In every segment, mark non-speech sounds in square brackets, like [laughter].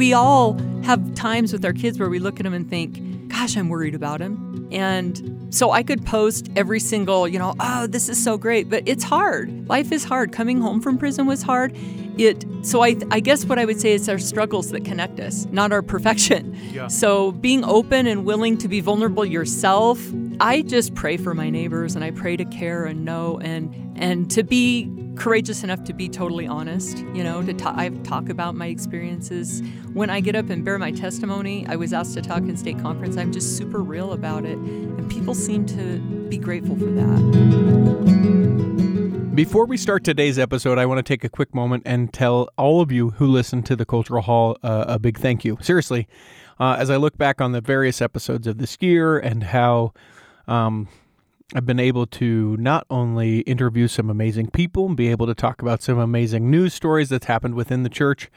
we all have times with our kids where we look at them and think, gosh, I'm worried about him. And so I could post every single, you know, oh, this is so great, but it's hard. Life is hard. Coming home from prison was hard. It so I I guess what I would say is our struggles that connect us, not our perfection. Yeah. So being open and willing to be vulnerable yourself, I just pray for my neighbors and I pray to care and know and and to be courageous enough to be totally honest, you know, to talk, about my experiences. When I get up and bear my testimony, I was asked to talk in stake conference. I'm just super real about it, and people seem to be grateful for that. Before we start today's episode, I want to take a quick moment and tell all of you who listen to the Cultural Hall uh, a big thank you. Seriously, uh, as I look back on the various episodes of this year and how um, I've been able to not only interview some amazing people and be able to talk about some amazing news stories that's happened within the church,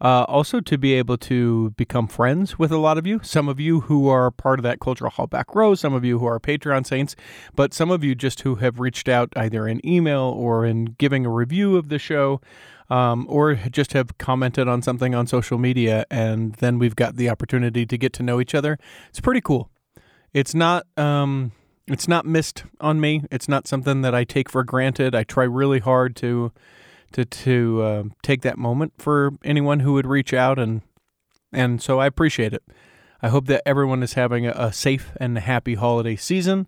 uh, also to be able to become friends with a lot of you. Some of you who are part of that Cultural Hall back row, some of you who are Patreon saints, but some of you just who have reached out either in email or in giving a review of the show. Um, or just have commented on something on social media, and then we've got the opportunity to get to know each other. It's pretty cool. It's not um, it's not missed on me. It's not something that I take for granted. I try really hard to to to uh, take that moment for anyone who would reach out and and so I appreciate it. I hope that everyone is having a, a safe and happy holiday season.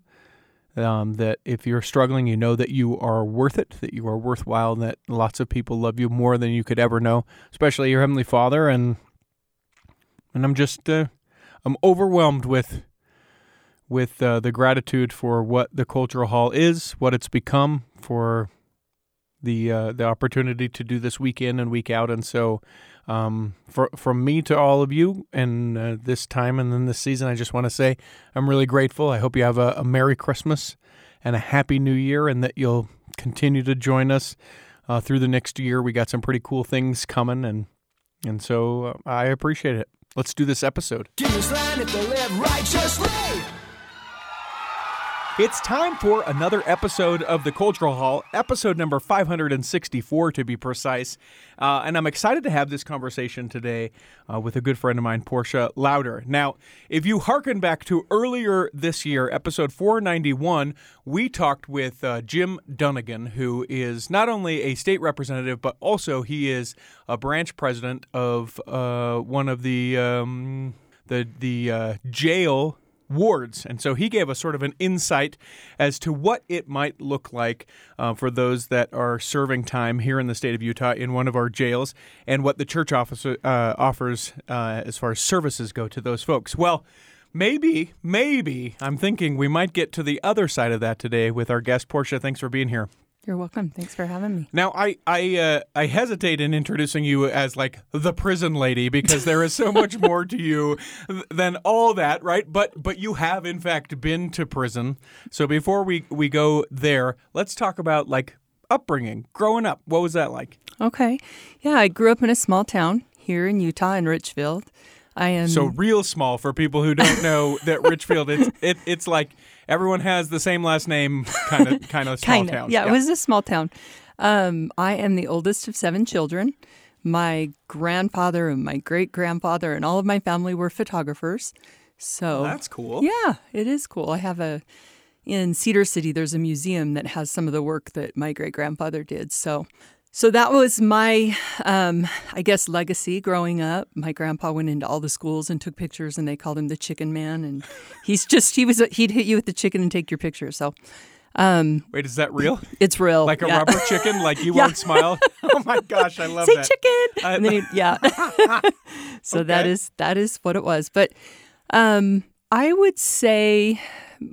Um, that if you're struggling, you know that you are worth it, that you are worthwhile, that lots of people love you more than you could ever know, especially your heavenly Father. And and I'm just uh, I'm overwhelmed with with uh, the gratitude for what the cultural hall is, what it's become, for the uh, the opportunity to do this week in and week out. And so, um, for, from me to all of you, and uh, this time and then this season, I just want to say I'm really grateful. I hope you have a, a Merry Christmas and a Happy New Year, and that you'll continue to join us uh, through the next year. We got some pretty cool things coming, and and so uh, I appreciate it. Let's do this episode. It's time for another episode of the Cultural Hall, episode number 564 to be precise. Uh, and I'm excited to have this conversation today uh, with a good friend of mine, Portia Louder. Now, if you hearken back to earlier this year, episode 491, we talked with uh, Jim Dunnigan, who is not only a state representative, but also he is a branch president of uh, one of the. Um, the the uh, jail wards. And so he gave us sort of an insight as to what it might look like uh, for those that are serving time here in the state of Utah in one of our jails and what the church officer, uh, offers uh, as far as services go to those folks. Well, maybe, maybe I'm thinking we might get to the other side of that today with our guest, Portia. Thanks for being here. You're welcome. Thanks for having me. Now, I I uh, I hesitate in introducing you as like the prison lady because there is so [laughs] much more to you than all that, right? But but you have in fact been to prison. So before we we go there, let's talk about like upbringing, growing up. What was that like? Okay. Yeah, I grew up in a small town here in Utah in Richfield. I am So real small for people who don't know that [laughs] Richfield it's it, it's like everyone has the same last name kind of [laughs] kind of small town. of. Yeah, it was a small town. Um, I am the oldest of seven children. My grandfather and my great grandfather and all of my family were photographers. So That's cool. Yeah, it is cool. I have a in Cedar City. There's a museum that has some of the work that my great grandfather did. So, so that was my, um, I guess, legacy growing up. My grandpa went into all the schools and took pictures, and they called him the Chicken Man. And he's just he was he'd hit you with the chicken and take your picture. So. Um, Wait, is that real? It's real, like a yeah. rubber chicken? Like you [laughs] Yeah. won't smile? [laughs] Oh my gosh, I love it. Say that. chicken, I- and then he, yeah. [laughs] so that Okay. is that is what it was. But um, I would say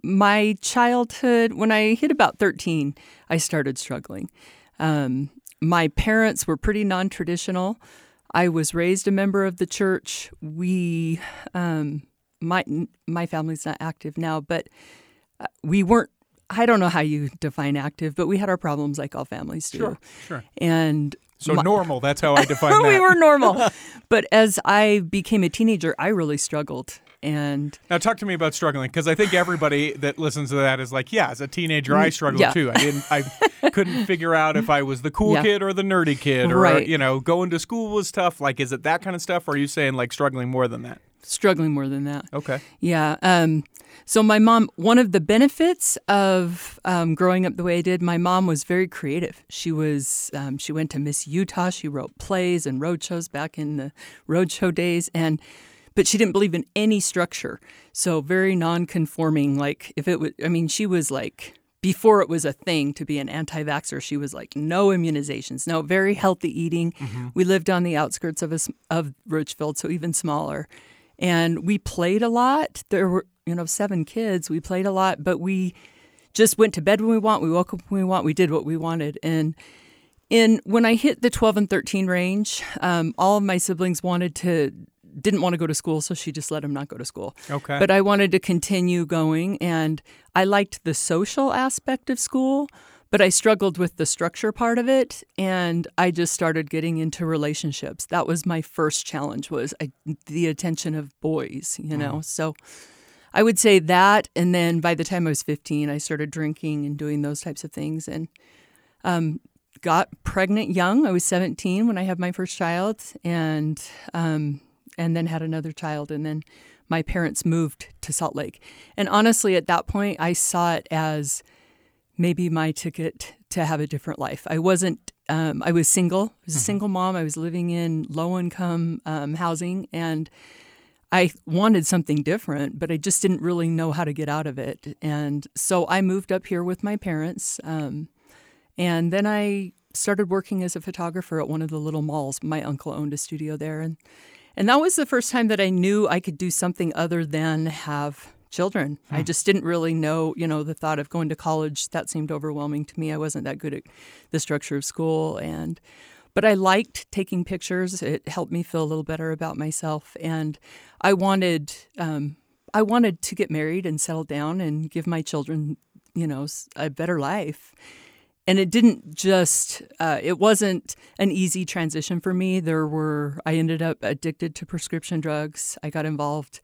my childhood, when I hit about thirteen, I started struggling. Um, my parents were pretty non-traditional. I was raised a member of the church. We, um, my my family's not active now, but uh, we weren't. I don't know how you define active, but we had our problems like all families do. Sure, sure. And So my- normal, that's how I [laughs] define that. we were normal. [laughs] but as I became a teenager, I really struggled. And now, talk to me about struggling because I think everybody that listens to that is like, yeah, as a teenager, I struggled yeah. too. I didn't, I [laughs] couldn't figure out if I was the cool Yeah. kid or the nerdy kid, or Right. you know, going to school was tough. Like, is it that kind of stuff? Or are you saying like struggling more than that? struggling more than that. Okay. Yeah. Um, so my mom, one of the benefits of um, growing up the way I did, my mom was very creative. She was um, she went to Miss Utah. She wrote plays and road shows back in the roadshow days, and but she didn't believe in any structure. So very non-conforming. Like if it was, I mean, she was like. Before it was a thing to be an anti vaxxer, she was like, no immunizations, no, very healthy eating. We lived on the outskirts of, a, of Richfield, so even smaller and we played a lot. There were, you know, seven kids. We played a lot, but we just went to bed when we want. We woke up when we want. We did what we wanted. And in when I hit the 12 and 13 range, um, all of my siblings wanted to didn't want to go to school, so she just let him not go to school. Okay. But I wanted to continue going, and I liked the social aspect of school, but I struggled with the structure part of it, and I just started getting into relationships. That was my first challenge was I, the attention of boys, you know. So I would say that, and then by the time I was 15, I started drinking and doing those types of things, and um, got pregnant young. I was 17 when I had my first child, and um, and then had another child, and then my parents moved to Salt Lake. And honestly, at that point, I saw it as maybe my ticket to have a different life. I wasn't. Um, I was single. I was a single mom. I was living in low income um, housing, and I wanted something different, but I just didn't really know how to get out of it. And so I moved up here with my parents. Um, and then I started working as a photographer at one of the little malls. My uncle owned a studio there. And, and that was the first time that I knew I could do something other than have children. I just didn't really know, you know, the thought of going to college, that seemed overwhelming to me. I wasn't that good at the structure of school. And but I liked taking pictures. It helped me feel a little better about myself, and I wanted um, I wanted to get married and settle down and give my children, you know, a better life. And it didn't just uh, it wasn't an easy transition for me. There were I ended up addicted to prescription drugs. I got involved.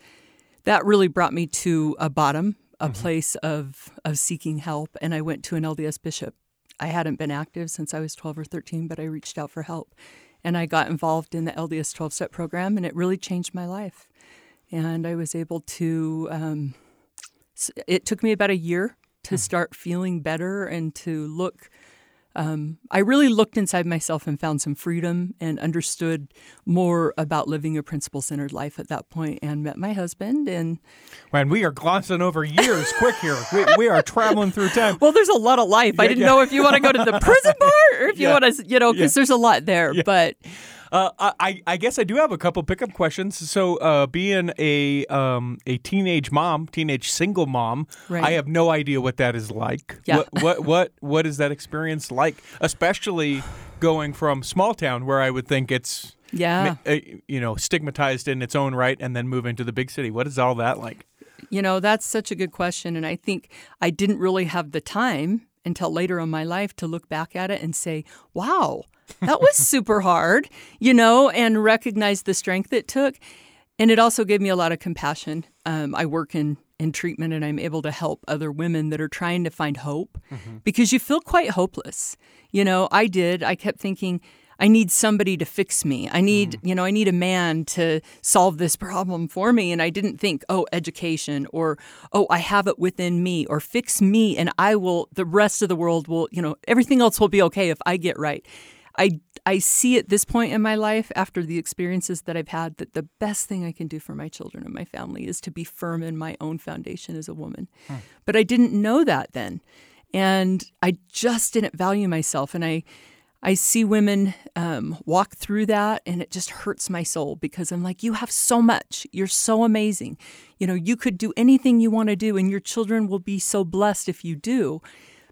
That really brought me to a bottom, a place of of seeking help, and I went to an LDS bishop I hadn't been active since I was 12 or 13, but I reached out for help. And I got involved in the LDS 12 step program, and it really changed my life. And I was able to, um, it took me about a year to start feeling better and to look. Um, I really looked inside myself and found some freedom and understood more about living a principle centered life at that point and met my husband. And Man, we are glossing over years quick here. We, we are traveling through time. Well, there's a lot of life. I didn't yeah. know if you want to go to the prison [laughs] part or if you want to, you know, because there's a lot there. But Uh, I, I guess I do have a couple pickup questions. So, uh, being a um, a teenage mom, teenage single mom, Right. I have no idea what that is like. Yeah. What, what what what is that experience like? Especially going from small town where I would think it's yeah, uh, you know stigmatized in its own right, and then moving to the big city. What is all that like? you know, that's such a good question. And I think I didn't really have the time until later in my life to look back at it and say, wow, that was super hard, you know, and recognize the strength it took. And it also gave me a lot of compassion. Um, I work in, in treatment and I'm able to help other women that are trying to find hope because you feel quite hopeless. You know, I did. I kept thinking, I need somebody to fix me. I need, you know, I need a man to solve this problem for me. And I didn't think, oh, education or, oh, I have it within me or fix me and I will, the rest of the world will, you know, everything else will be okay if I get right. I, I see at this point in my life, after the experiences that I've had, that the best thing I can do for my children and my family is to be firm in my own foundation as a woman. But I didn't know that then. And I just didn't value myself. And I, I see women um, walk through that and it just hurts my soul because I'm like, you have so much. You're so amazing. You know, you could do anything you want to do and your children will be so blessed if you do.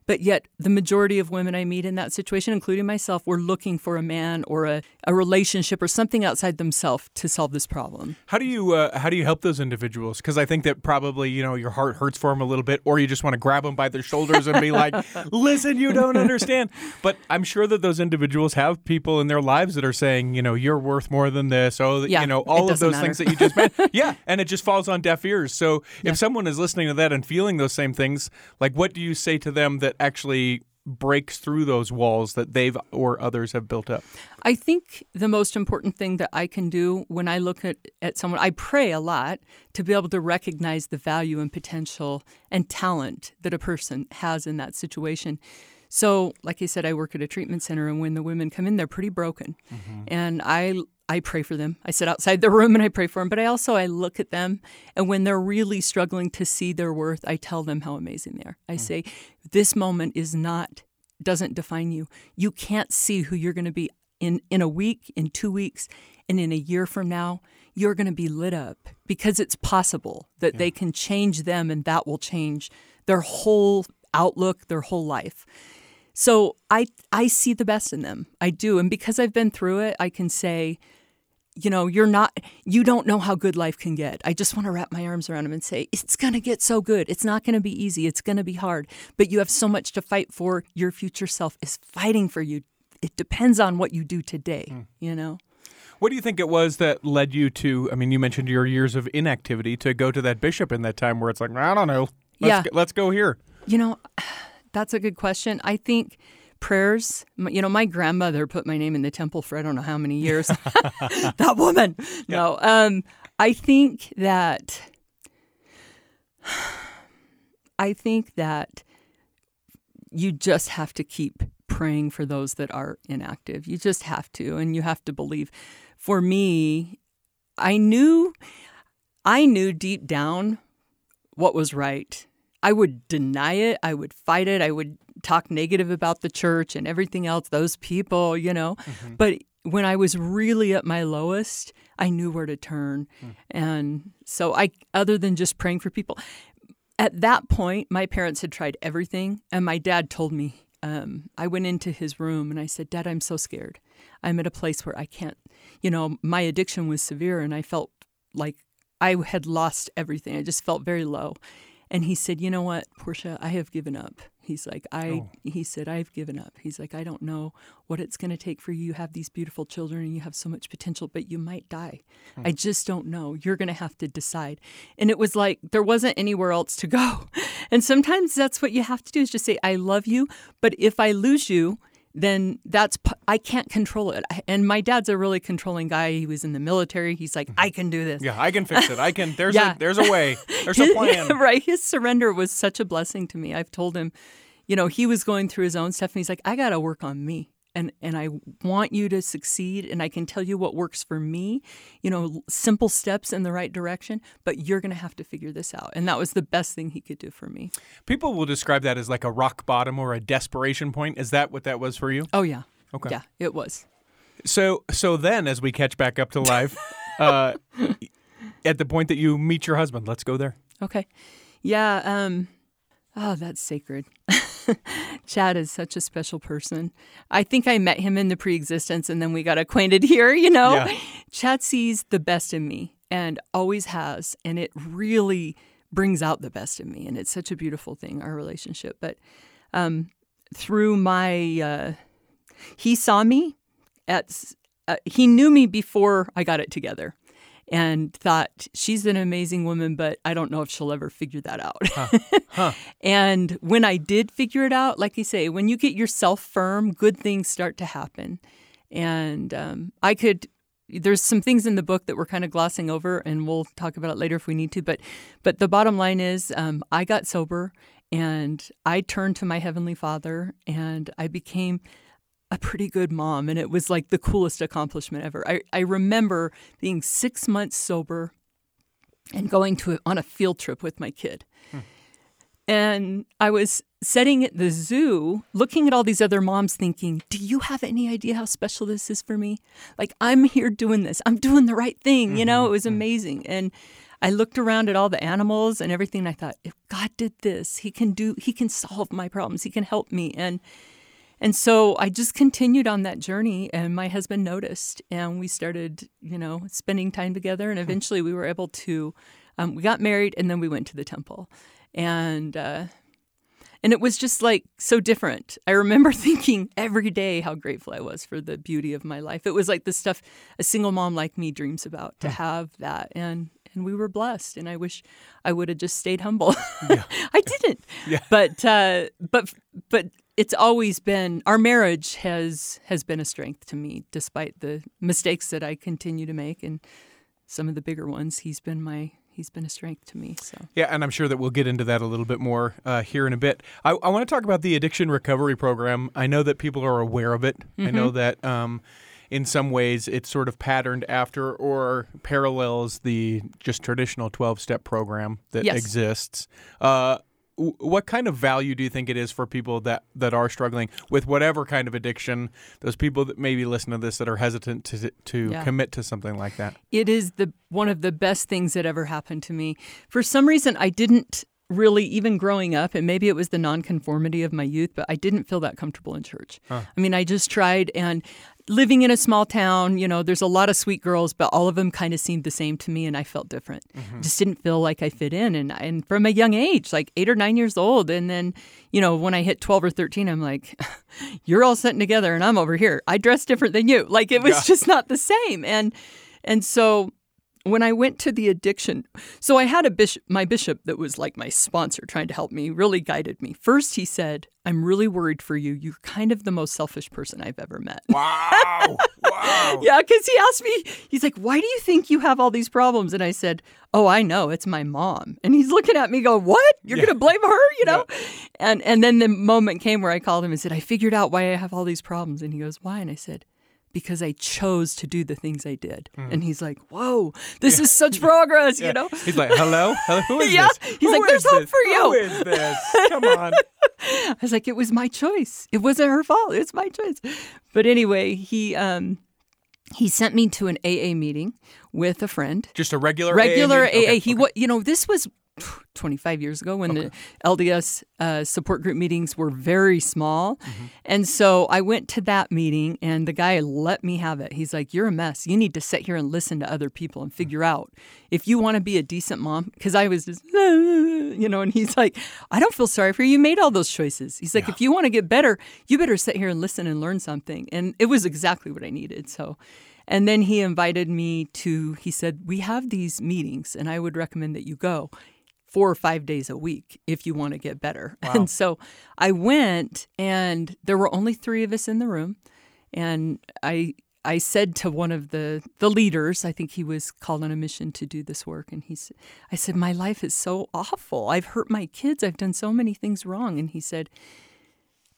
But yet, the majority of women I meet in that situation, including myself, were looking for a man or a, a relationship or something outside themselves to solve this problem. How do you uh, how do you help those individuals? Because I think that probably you know your heart hurts for them a little bit, or you just want to grab them by their shoulders and be like, [laughs] "Listen, you don't understand." But I'm sure that those individuals have people in their lives that are saying, you know, you're worth more than this. Oh, Yeah, you know, all of those matter. things that you just meant. [laughs] yeah, and it just falls on deaf ears. So if someone is listening to that and feeling those same things, like what do you say to them that actually breaks through those walls that they've or others have built up? I think the most important thing that I can do when I look at, at someone, I pray a lot to be able to recognize the value and potential and talent that a person has in that situation. So, like I said, I work at a treatment center, and when the women come in, they're pretty broken, mm-hmm. and I I pray for them. I sit outside the room and I pray for them, but I also I look at them, and when they're really struggling to see their worth, I tell them how amazing they are. I mm. say, this moment is not doesn't define you. You can't see who you're going to be in in a week, in 2 weeks, and in a year from now. You're going to be lit up because it's possible that they can change them and that will change their whole outlook, their whole life. So I I see the best in them. I do. And because I've been through it, I can say, you know, you're not you don't know how good life can get. I just want to wrap my arms around them and say, it's going to get so good. It's not going to be easy. It's going to be hard, but you have so much to fight for. Your future self is fighting for you. It depends on what you do today, hmm. you know. What do you think it was that led you to? I mean, you mentioned your years of inactivity to go to that bishop in that time where it's like, I don't know. Let's Yeah. go, let's go here. You know, that's a good question. I think prayers, you know, my grandmother put my name in the temple for I don't know how many years. [laughs] [laughs] that woman. No, um, I think that, I think that you just have to keep praying for those that are inactive. You just have to, and you have to believe. For me, I knew, I knew deep down what was right. I would deny it. I would fight it. I would talk negative about the church and everything else, those people, you know. But when I was really at my lowest, I knew where to turn. And so I other than just praying for people, at that point, my parents had tried everything, and my dad told me. Um, I went into his room and I said, "Dad, I'm so scared. I'm at a place where I can't. You know, my addiction was severe, and I felt like I had lost everything. I just felt very low." And he said, "You know what, Portia? I have given up." He's like, "I." Oh. He said, "I've given up." He's like, "I don't know what it's going to take for you. You have these beautiful children, and you have so much potential, but you might die. Hmm. I just don't know. You're going to have to decide." And it was like there wasn't anywhere else to go. [laughs] And sometimes that's what you have to do is just say, "I love you," but if I lose you, then that's I can't control it. And my dad's a really controlling guy. He was in the military. He's like, "I mm-hmm. can do this." Yeah, I can fix it. I can. There's Yeah. a there's a way. [laughs] There's a plan. [laughs] right. His surrender was such a blessing to me. I've told him, you know, he was going through his own stuff and he's like, I got to work on me. And, and I want you to succeed, and I can tell you what works for me, you know, simple steps in the right direction, but you're going to have to figure this out. And that was the best thing he could do for me. People will describe that as like a rock bottom or a desperation point. Is that what that was for you? Oh, yeah. Okay. Yeah, it was. So so then, as we catch back up to life, [laughs] uh, at the point that you meet your husband, let's go there. Okay. Yeah. Um, oh, that's sacred. [laughs] [laughs] Chad is such a special person. I think I met him in the pre-existence, and then we got acquainted here. You know, Yeah. Chad sees the best in me and always has, and it really brings out the best in me, and it's such a beautiful thing our relationship. But um, through my, uh, he saw me at, uh, he knew me before I got it together and thought she's an amazing woman, but I don't know if she'll ever figure that out. [laughs] and when I did figure it out, like you say, when you get yourself firm, good things start to happen. And um, I could. There's some things in the book that we're kind of glossing over, and we'll talk about it later if we need to. But, but the bottom line is, um, I got sober, and I turned to my heavenly Father, and I became a pretty good mom and it was like the coolest accomplishment ever. I, I remember being six months sober and going to a, on a field trip with my kid. Hmm. And I was sitting at the zoo looking at all these other moms thinking, Do you have any idea how special this is for me? Like, I'm here doing this. I'm doing the right thing. You know, mm-hmm. it was mm-hmm. amazing. And I looked around at all the animals and everything. And I thought, if God did this, He can do. He can solve my problems. He can help me. And and so I just continued on that journey, and my husband noticed, and we started, you know, spending time together. And eventually, we were able to. Um, we got married, and then we went to the temple, and uh, and it was just like so different. I remember [laughs] thinking every day how grateful I was for the beauty of my life. It was like the stuff a single mom like me dreams about to have that, and and we were blessed. And I wish I would have just stayed humble. Yeah. [laughs] I didn't. Yeah. But uh, but but it's always been our marriage has has been a strength to me, despite the mistakes that I continue to make and some of the bigger ones. He's been my he's been a strength to me. So yeah, and I'm sure that we'll get into that a little bit more uh, here in a bit. I, I want to talk about the addiction recovery program. I know that people are aware of it. Mm-hmm. I know mm-hmm. that. Um, in some ways, it's sort of patterned after or parallels the just traditional 12 step program that yes. exists. Uh, what kind of value do you think it is for people that, that are struggling with whatever kind of addiction? Those people that maybe listen to this that are hesitant to to yeah. commit to something like that. It is the one of the best things that ever happened to me. For some reason, I didn't really even growing up and maybe it was the nonconformity of my youth but i didn't feel that comfortable in church huh. i mean i just tried and living in a small town, you know, there's a lot of sweet girls, but all of them kind of seemed the same to me, and I felt different. Mm-hmm. Just didn't feel like I fit in, and and from a young age, like eight or nine years old, and then, you know, when I hit twelve or thirteen, I'm like, [laughs] you're all sitting together, and I'm over here. I dress different than you. Like it was yeah. just not the same, and and so when I went to the addiction, so I had a bishop, my bishop that was like my sponsor, trying to help me, really guided me. First, he said, I'm really worried for you. You're kind of the most selfish person I've ever met. Wow. wow. [laughs] yeah, because he asked me, he's like, Why do you think you have all these problems? And I said, Oh, I know. It's my mom. And he's looking at me, going, What? You're yeah. going to blame her? You know? Yeah. And, and then the moment came where I called him and said, I figured out why I have all these problems. And he goes, Why? And I said, because I chose to do the things I did. Mm. And he's like, whoa, this yeah. is such [laughs] progress, yeah. you know? He's like, hello? hello? Who is [laughs] yeah. this? He's Who like, there's hope this? for you. Who is this? Come on. [laughs] I was like, it was my choice. It wasn't her fault. It's my choice. But anyway, he um he sent me to an AA meeting with a friend. Just a regular regular AA. AA. Okay. He okay. you know, this was 25 years ago when okay. the LDS uh, support group meetings were very small. Mm-hmm. And so I went to that meeting and the guy let me have it. He's like, You're a mess. You need to sit here and listen to other people and figure mm-hmm. out if you want to be a decent mom. Because I was just, [laughs] you know, and he's like, I don't feel sorry for you. You made all those choices. He's like, yeah. If you want to get better, you better sit here and listen and learn something. And it was exactly what I needed. So, and then he invited me to, he said, We have these meetings and I would recommend that you go four or five days a week if you want to get better. [laughs] Wow. And so I went, and there were only three of us in the room. And I I said to one of the the leaders, I think he was called on a mission to do this work, and he said, I said, my life is so awful. I've hurt my kids. I've done so many things wrong. And he said,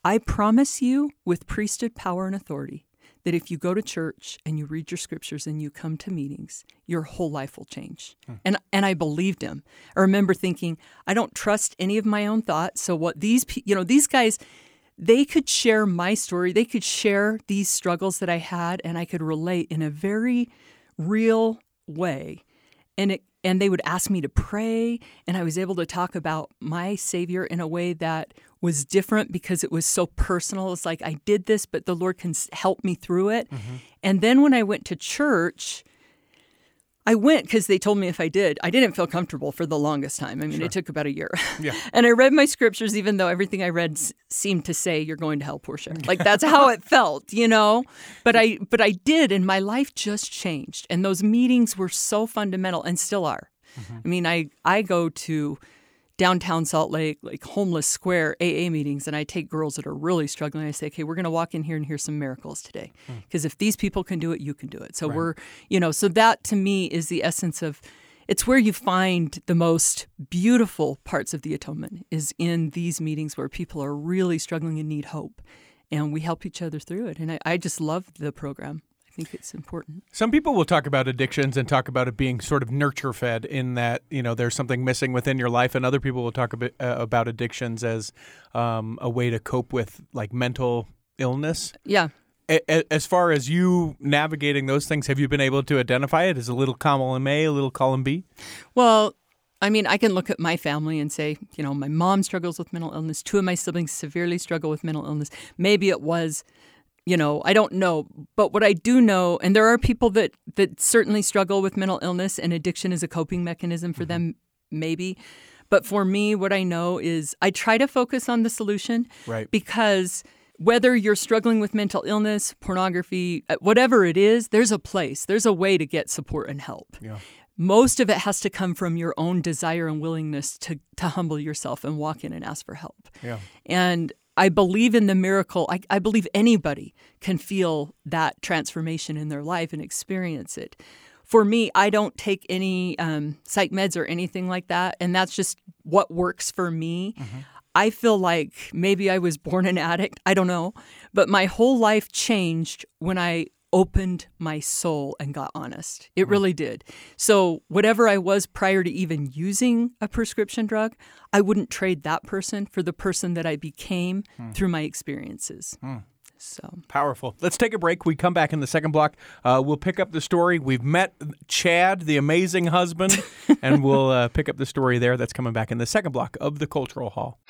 I promise you, with priesthood power and authority, that if you go to church and you read your scriptures and you come to meetings, your whole life will change. Hmm. And and I believed him. I remember thinking, I don't trust any of my own thoughts. So what these you know these guys, they could share my story. They could share these struggles that I had, and I could relate in a very real way. And it and they would ask me to pray and i was able to talk about my savior in a way that was different because it was so personal it's like i did this but the lord can help me through it mm-hmm. and then when i went to church I went because they told me if I did, I didn't feel comfortable for the longest time. I mean, sure. it took about a year. Yeah. [laughs] and I read my scriptures, even though everything I read s- seemed to say you're going to hell, Portia. [laughs] Like that's how it felt, you know. But I, but I did, and my life just changed. And those meetings were so fundamental, and still are. Mm-hmm. I mean, I I go to downtown Salt Lake, like homeless square AA meetings, and I take girls that are really struggling. I say, okay, we're going to walk in here and hear some miracles today. Because hmm. mm. if these people can do it, you can do it. So right. we're, you know, so that to me is the essence of it's where you find the most beautiful parts of the atonement is in these meetings where people are really struggling and need hope. And we help each other through it. And I, I just love the program think it's important. Some people will talk about addictions and talk about it being sort of nurture fed in that, you know, there's something missing within your life. And other people will talk a bit, uh, about addictions as um, a way to cope with like mental illness. Yeah. a- as far as you navigating those things, have you been able to identify it as a little column A, a little column B? Well, I mean, I can look at my family and say, you know, my mom struggles with mental illness. Two of my siblings severely struggle with mental illness. Maybe it was, you know, I don't know. But what I do know, and there are people that that certainly struggle with mental illness, and addiction is a coping mechanism for them, maybe. But for me, what I know is I try to focus on the solution, Right. Because whether you're struggling with mental illness, pornography, uh, whatever it is, there's a place, there's a way to get support and help Yeah. most of it has to come from your own desire and willingness to, to humble yourself and walk in and ask for help. Yeah. And I believe in the miracle. I, I believe anybody can feel that transformation in their life and experience it. For me, I don't take any um, psych meds or anything like that. And that's just what works for me. I feel like maybe I was born an addict. I don't know. But my whole life changed when I opened my soul and got honest. It really did. So, whatever I was prior to even using a prescription drug, I wouldn't trade that person for the person that I became through my experiences. So, Powerful. Let's take a break. We come back in the second block. Uh, we'll pick up the story. We've met Chad, the amazing husband, [laughs] and we'll uh, pick up the story there. That's coming back in the second block of the Cultural Hall.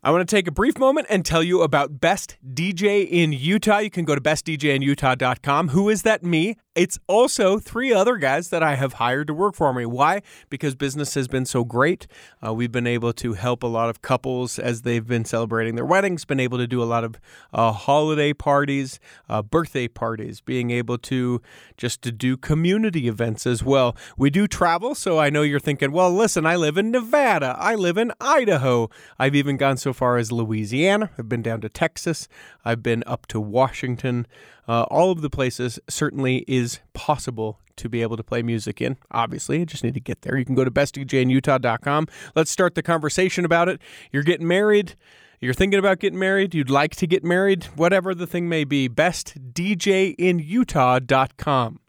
I want to take a brief moment and tell you about Best DJ in Utah. You can go to bestdjinutah.com. Who is that? Me. It's also three other guys that I have hired to work for me. Why? Because business has been so great. Uh, we've been able to help a lot of couples as they've been celebrating their weddings, been able to do a lot of uh, holiday parties, uh, birthday parties, being able to just to do community events as well. We do travel, so I know you're thinking, well, listen, I live in Nevada, I live in Idaho. I've even gone so far as Louisiana. I've been down to Texas. I've been up to Washington. Uh, all of the places certainly is possible to be able to play music in. Obviously, you just need to get there. You can go to bestdjinutah.com. Let's start the conversation about it. You're getting married. You're thinking about getting married. You'd like to get married. Whatever the thing may be, bestdjinutah.com.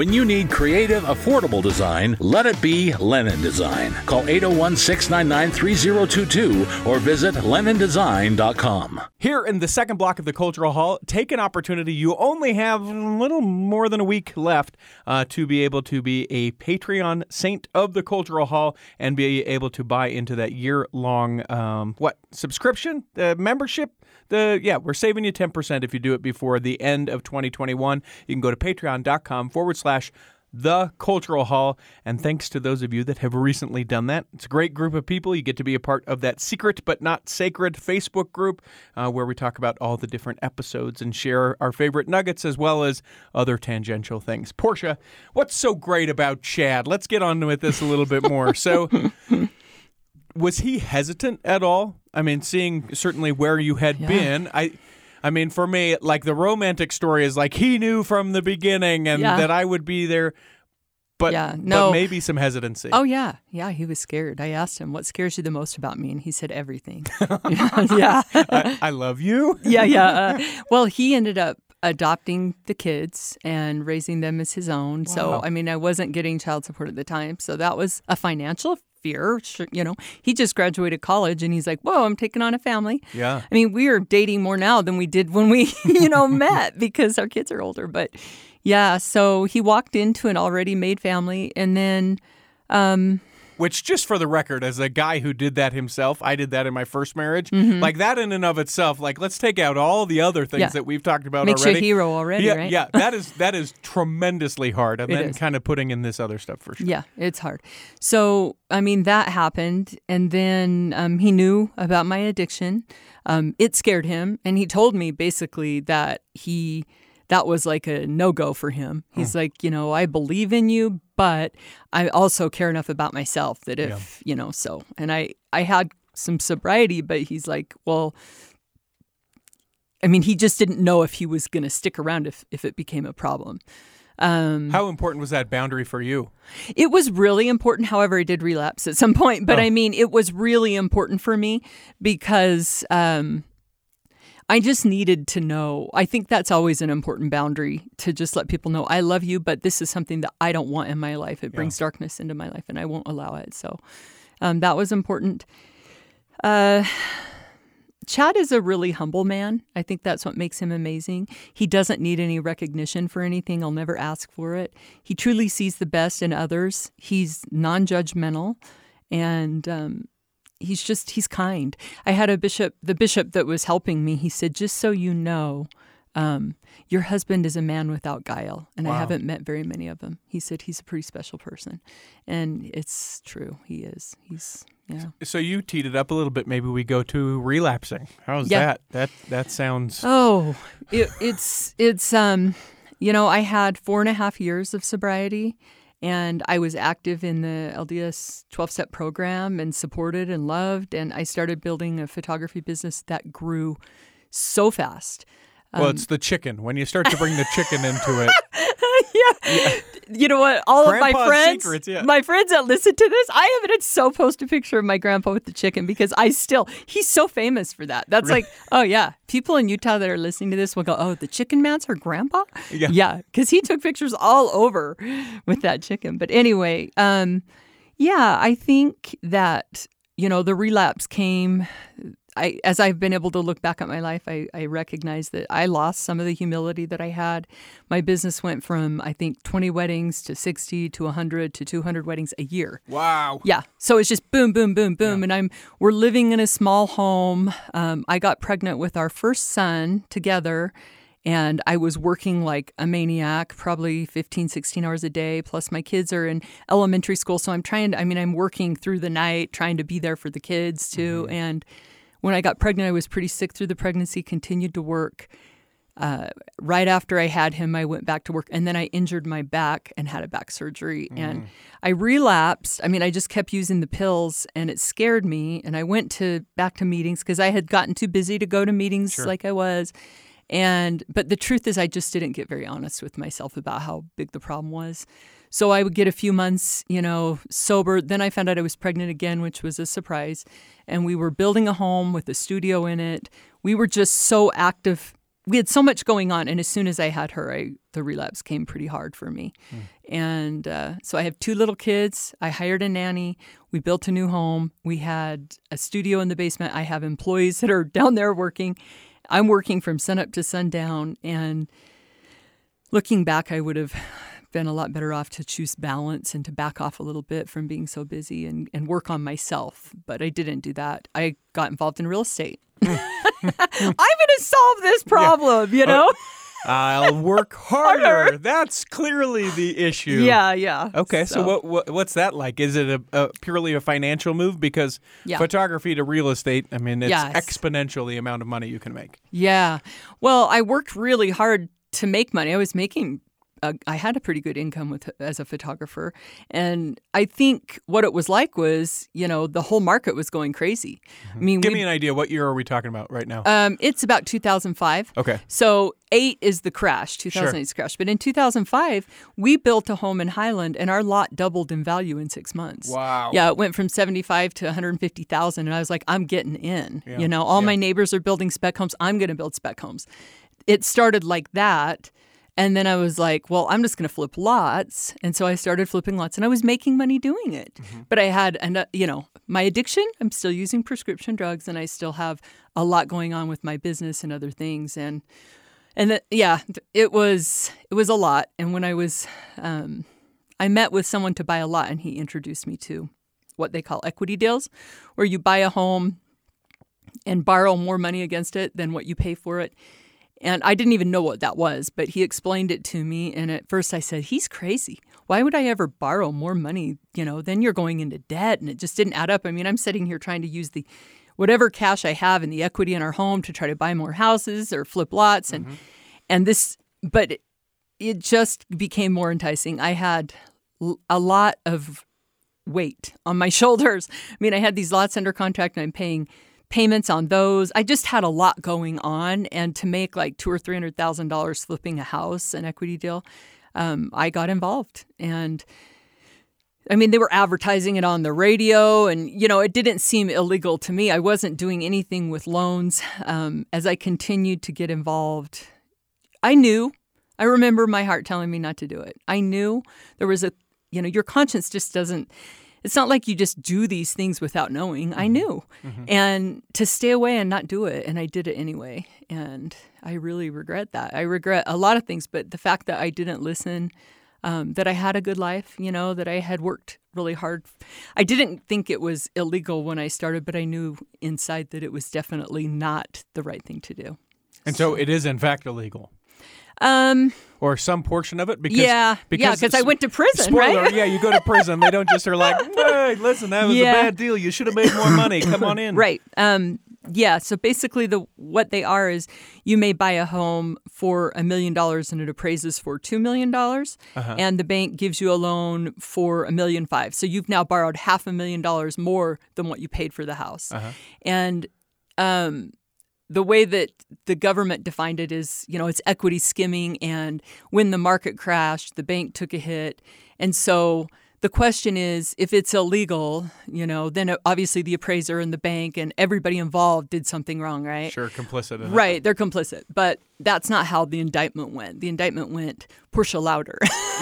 When you need creative, affordable design, let it be Lennon Design. Call 801 699 3022 or visit LennonDesign.com. Here in the second block of the Cultural Hall, take an opportunity. You only have a little more than a week left uh, to be able to be a Patreon saint of the Cultural Hall and be able to buy into that year long um, what subscription, the membership. The yeah, we're saving you ten percent if you do it before the end of 2021. You can go to patreon.com forward slash the Cultural Hall. And thanks to those of you that have recently done that. It's a great group of people. You get to be a part of that secret but not sacred Facebook group uh, where we talk about all the different episodes and share our favorite nuggets as well as other tangential things. Portia, what's so great about Chad? Let's get on with this a little bit more. So, [laughs] was he hesitant at all? I mean, seeing certainly where you had Yeah. been, I. I mean, for me, like the romantic story is like he knew from the beginning and Yeah. that I would be there, but, Yeah, but no. maybe some hesitancy. oh yeah, yeah, he was scared. I asked him, "What scares you the most about me?" And he said, "Everything." [laughs] [laughs] yeah, I, I love you. [laughs] yeah, yeah. Uh, well, he ended up adopting the kids and raising them as his own. So, I mean, I wasn't getting child support at the time, so that was a financial fear. You know, he just graduated college, and he's like, "Whoa, I'm taking on a family." Yeah. I mean, we are dating more now than we did when we, [laughs] you know, [laughs] met because our kids are older. But yeah, so he walked into an already made family, and then. Um, Which, just for the record, as a guy who did that himself, I did that in my first marriage. Mm-hmm. Like that, in and of itself, like let's take out all the other things Yeah. that we've talked about Makes you a already. hero already, yeah, right? Yeah, [laughs] that is that is tremendously hard, and It then is. kind of putting in this other stuff for sure. Yeah, it's hard. So, I mean, that happened. And then um, he knew about my addiction. Um, it scared him. And he told me basically that he, that was like a no go for him. He's like, you know, I believe in you, but I also care enough about myself that if, you know, so, and I, I had some sobriety, but he's like, well, I mean, he just didn't know if he was going to stick around if if it became a problem. Um, How important was that boundary for you? It was really important. However, I did relapse at some point, but Oh. I mean, it was really important for me because um, I just needed to know. I think that's always an important boundary to just let people know I love you, but this is something that I don't want in my life. It brings darkness into my life, and I won't allow it. So um, that was important. Uh, Chad is a really humble man. I think that's what makes him amazing. He doesn't need any recognition for anything. I'll never ask for it. He truly sees the best in others. He's non judgmental and um, he's just, he's kind. I had a bishop, the bishop that was helping me, he said, just so you know, um, your husband is a man without guile. And I haven't met very many of them. He said he's a pretty special person. And it's true. He is. He's, yeah. So you teed it up a little bit. Maybe we go to relapsing. How's Yeah. that? That that sounds. Oh, it, it's it's um, you know, I had four and a half years of sobriety, and I was active in the LDS twelve step program and supported and loved, and I started building a photography business that grew so fast. well, um, it's the chicken. When you start to bring the chicken into it, [laughs] yeah. You know what? All of my friends, secrets, yeah. my friends that listen to this, I haven't so post a picture of my grandpa with the chicken because I still he's so famous for that. That's like, oh yeah, people in Utah that are listening to this will go, oh, the chicken man's her grandpa. Yeah. yeah, because he took pictures all over with that chicken. But anyway, um, yeah, I think that you know the relapse came. I, as I've been able to look back at my life, I, I recognize that I lost some of the humility that I had. My business went from, I think, 20 weddings to 60 to 100 to 200 weddings a year. wow. Yeah. So it's just boom, boom, boom, boom. And I'm we're living in a small home. Um, I got pregnant with our first son together. And I was working like a maniac, probably 15, 16 hours a day. Plus, my kids are in elementary school. So I'm trying to, I mean, I'm working through the night, trying to be there for the kids too. And when I got pregnant, I was pretty sick through the pregnancy, continued to work. Uh, right after I had him, I went back to work, and then I injured my back and had a back surgery. And I relapsed. I mean, I just kept using the pills, and it scared me. And I went to back to meetings because I had gotten too busy to go to meetings like I was. And but the truth is, I just didn't get very honest with myself about how big the problem was. So I would get a few months, you know, sober. Then I found out I was pregnant again, which was a surprise. And we were building a home with a studio in it. We were just so active. We had so much going on, and as soon as I had her, I, the relapse came pretty hard for me. And uh, so I have two little kids. I hired a nanny. We built a new home. We had a studio in the basement. I have employees that are down there working. I'm working from sunup to sundown. And looking back, I would have been a lot better off to choose balance and to back off a little bit from being so busy and, and work on myself. But I didn't do that. I got involved in real estate. [laughs] [laughs] I'm going to solve this problem, you know? I'll work [laughs] harder. That's clearly the issue. yeah, yeah. Okay, so, what, what what's that like? Is it a, a purely a financial move? Because Yeah. photography to real estate, I mean, it's Yes. exponential the amount of money you can make. Yeah. Well, I worked really hard to make money. I was making. Uh, I had a pretty good income with as a photographer, and I think what it was like was, you know, the whole market was going crazy. I mean, Mm-hmm. Give me an idea. What year are we talking about right now? um, it's about 2005. okay. So eight is the crash, 2008 's crash. But in 2005, we built a home in Highland, and our lot doubled in value in six months. Wow. Yeah, it went from 75 to 150,000, and I was like, I'm getting in. Yeah. You know, all Yeah. my neighbors are building spec homes. I'm going to build spec homes. It started like that. And then I was like, well, I'm just going to flip lots. And so I started flipping lots and I was making money doing it. Mm-hmm. But I had, and uh, you know, my addiction, I'm still using prescription drugs and I still have a lot going on with my business and other things. And, and that, yeah, it was, it was a lot. And when I was, um, I met with someone to buy a lot and he introduced me to what they call equity deals, where you buy a home and borrow more money against it than what you pay for it. And I didn't even know what that was, but he explained it to me. And at first I said, he's crazy. Why would I ever borrow more money? You know, then you're going into debt. And it just didn't add up. I mean, I'm sitting here trying to use the whatever cash I have in the equity in our home to try to buy more houses or flip lots. And, mm-hmm. and this, but it, it just became more enticing. I had a lot of weight on my [laughs] shoulders. I mean, I had these lots under contract and I'm paying payments on those. I just had a lot going on, and to make like two or three hundred thousand dollars flipping a house, an equity deal, um, I got involved, and I mean they were advertising it on the radio, and you know it didn't seem illegal to me. I wasn't doing anything with loans. Um, as I continued to get involved, I knew. I remember my heart telling me not to do it. I knew there was a, you know, your conscience just doesn't it's not like you just do these things without knowing. I knew. Mm-hmm. And to stay away and not do it. And I did it anyway. And I really regret that. I regret a lot of things, but the fact that I didn't listen, um, that I had a good life, you know, that I had worked really hard. I didn't think it was illegal when I started, but I knew inside that it was definitely not the right thing to do. And so, so it is, in fact, illegal. Um, or some portion of it because yeah because yeah because I went to prison spoiler, right? yeah you go to prison. They don't just are like [laughs] hey listen that was yeah. a bad deal. You should have made more money. Come on in. Right um yeah so basically the what they are is you may buy a home for a million dollars and it appraises for two million dollars uh-huh. and the bank gives you a loan for a million five. So you've now borrowed half a million dollars more than what you paid for the house. Uh-huh. and um the way that the government defined it is, you know, it's equity skimming. And when the market crashed, the bank took a hit. And so the question is if it's illegal, you know, then obviously the appraiser and the bank and everybody involved did something wrong, right? Sure, complicit. right, they're complicit. But that's not how the indictment went. The indictment went Portia Louder. [laughs]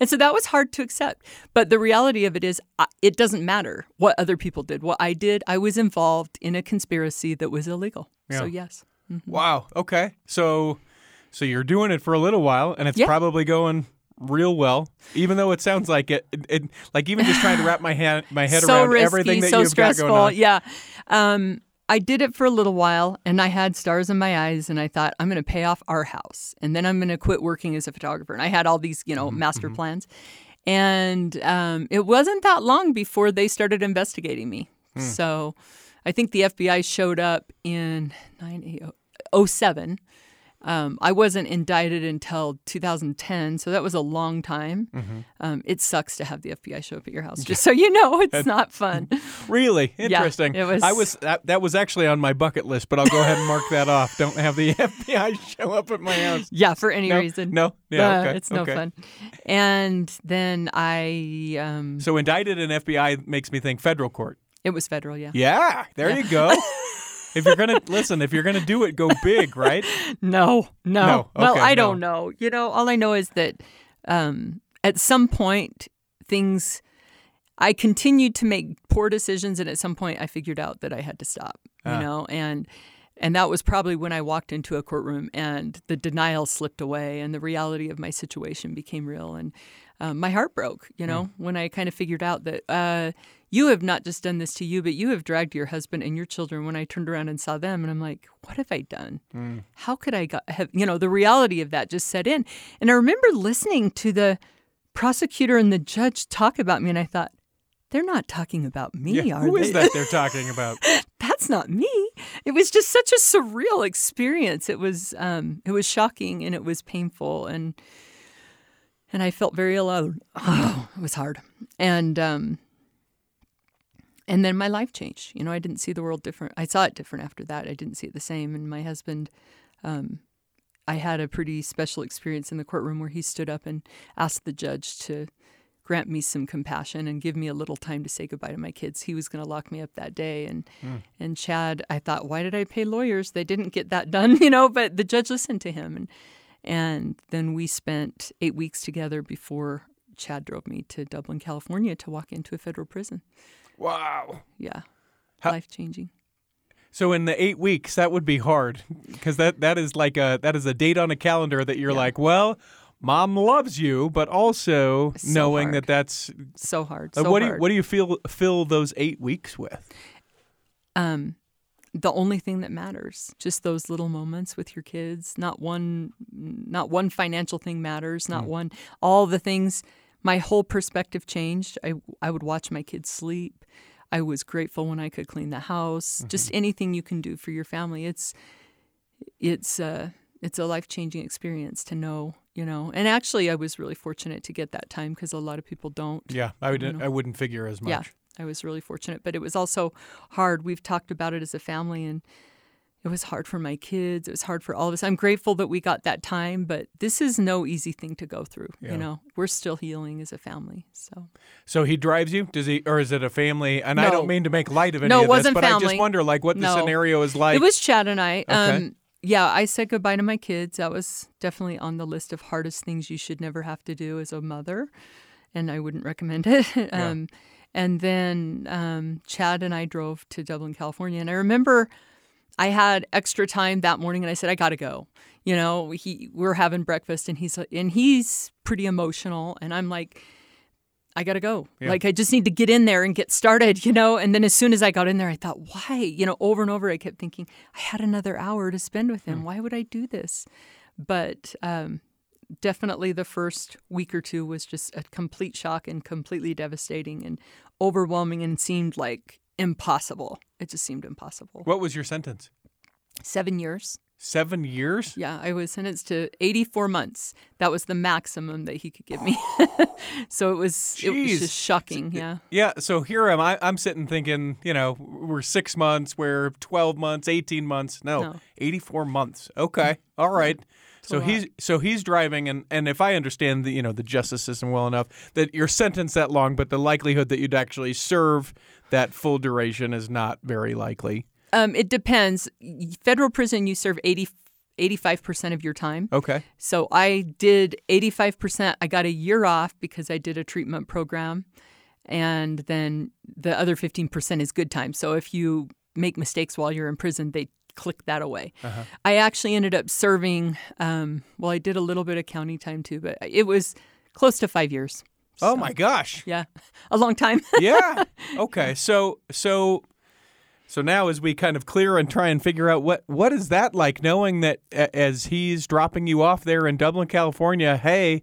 and so that was hard to accept. But the reality of it is, it doesn't matter what other people did. What I did, I was involved in a conspiracy that was illegal. Yeah. So yes. Mm-hmm. Wow. Okay. So, so you're doing it for a little while, and it's yeah. probably going real well, even though it sounds like it, it, it, like even just trying to wrap my hand my head [sighs] so around risky, everything that so you've stressful. got going on. Yeah. Um, I did it for a little while and I had stars in my eyes and I thought I'm going to pay off our house and then I'm going to quit working as a photographer. And I had all these, you know, mm-hmm. master mm-hmm. plans. And um, it wasn't that long before they started investigating me. Mm. So I think the FBI showed up in 07 um, I wasn't indicted until 2010, so that was a long time. Mm-hmm. Um, it sucks to have the FBI show up at your house, [laughs] just so you know, it's not fun. [laughs] Really [laughs] interesting. Yeah, it was. I was that, that was actually on my bucket list, but I'll go ahead and mark that off. Don't have the FBI show up at my house. Yeah, for any no, reason. No, yeah, uh, okay, it's no okay. fun. And then I. Um, so indicted in FBI makes me think federal court. It was federal, yeah. Yeah, there yeah. you go. If you're gonna listen, if you're gonna do it, go big, right? [laughs] No, no. no. Okay, well, I no. don't know. You know, all I know is that um, at some point things. I continued to make poor decisions, and at some point, I figured out that I had to stop. You ah. know, and and that was probably when I walked into a courtroom and the denial slipped away, and the reality of my situation became real, and um, my heart broke. You know, mm. when I kind of figured out that uh, you have not just done this to you, but you have dragged your husband and your children. When I turned around and saw them, and I'm like, what have I done? Mm. How could I got, have, you know, the reality of that just set in. And I remember listening to the prosecutor and the judge talk about me, and I thought, they're not talking about me, yeah, are who they? is that they're talking about? [laughs] That's not me. It was just such a surreal experience. It was, um, it was shocking and it was painful, and and I felt very alone. Oh, [sighs] it was hard, and um, and then my life changed. You know, I didn't see the world different. I saw it different after that. I didn't see it the same. And my husband, um, I had a pretty special experience in the courtroom where he stood up and asked the judge to grant me some compassion and give me a little time to say goodbye to my kids. He was going to lock me up that day. And mm. and Chad, I thought, why did I pay lawyers? They didn't get that done, [laughs] you know. But the judge listened to him, and and then we spent eight weeks together before Chad drove me to Dublin, California, to walk into a federal prison. Wow. Yeah. Life changing. So in the eight weeks, that would be hard because that that is like a that is a date on a calendar that you're yeah. like, well, mom loves you, but also so knowing hard. that that's so hard. So what hard. do you what do you feel fill those eight weeks with? Um, the only thing that matters, just those little moments with your kids. Not one, not one financial thing matters. Not mm. one. All the things. My whole perspective changed. I I would watch my kids sleep. I was grateful when I could clean the house. Mm-hmm. Just anything you can do for your family. It's it's uh it's a life changing experience to know, you know. And actually, I was really fortunate to get that time because a lot of people don't. Yeah, I would. You know? I wouldn't figure as much. Yeah, I was really fortunate, but it was also hard. We've talked about it as a family, and it was hard for my kids. It was hard for all of us. I'm grateful that we got that time, but this is no easy thing to go through. Yeah. You know, we're still healing as a family. So So he drives you? Does he, or is it a family? And I don't mean to make light of any No, it this, wasn't but I just wonder, like, what the No. scenario is like. it was Chad and I. Okay. Um, yeah, I said goodbye to my kids. That was definitely on the list of hardest things you should never have to do as a mother, and I wouldn't recommend it. [laughs] um, and then um, Chad and I drove to Dublin, California, and I remember I had extra time that morning, and I said I got to go. You know, he we're having breakfast, and he's and he's pretty emotional, and I'm like. I gotta go. Yeah. Like I just need to get in there and get started, you know. And then as soon as I got in there, I thought, why? You know, over and over, I kept thinking, I had another hour to spend with him. Why would I do this? But um, definitely, the first week or two was just a complete shock and completely devastating and overwhelming, and seemed like impossible. It just seemed impossible. what was your sentence? Seven years. Seven years? Yeah, I was sentenced to 84 months. That was the maximum that he could give me. Oh. [laughs] so it was it was just shocking. Yeah. Yeah, so here am I. I'm sitting thinking, you know, we're six months, we're 12 months, 18 months. No, No. 84 months. Okay, all right. So he's so he's driving, and, and if I understand the you know the justice system well enough, that you're sentenced that long, but the likelihood that you'd actually serve that full duration is not very likely. Um, it depends. Federal prison, you serve 80, 85% of your time. Okay. So I did 85%. I got a year off because I did a treatment program. And then the other 15% is good time. So if you make mistakes while you're in prison, they click that away. Uh-huh. I actually ended up serving, um, well, I did a little bit of county time too, but it was close to five years. Oh my gosh. Yeah, [laughs] a long time. [laughs] yeah. Okay. So so so now as we kind of clear and try and figure out what what is that like knowing that as he's dropping you off there in Dublin, California, hey,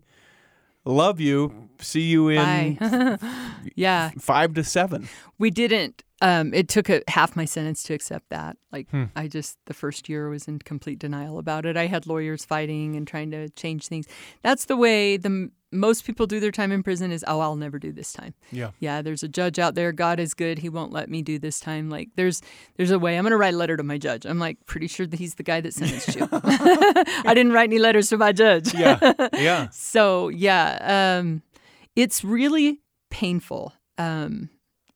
love you. See you in [laughs] yeah, 5 to 7. we didn't. Um, it took a, half my sentence to accept that. Like, Hmm. I just, the first year was in complete denial about it. I had lawyers fighting and trying to change things. That's the way the most people do their time in prison is, oh, I'll never do this time. Yeah. Yeah, there's a judge out there. God is good. He won't let me do this time. Like, there's there's a way. I'm going to write a letter to my judge. I'm like, pretty sure that he's the guy that sentenced you. [laughs] [laughs] I didn't write any letters to my judge. Yeah. [laughs] Yeah. So yeah, um, it's really painful. Um,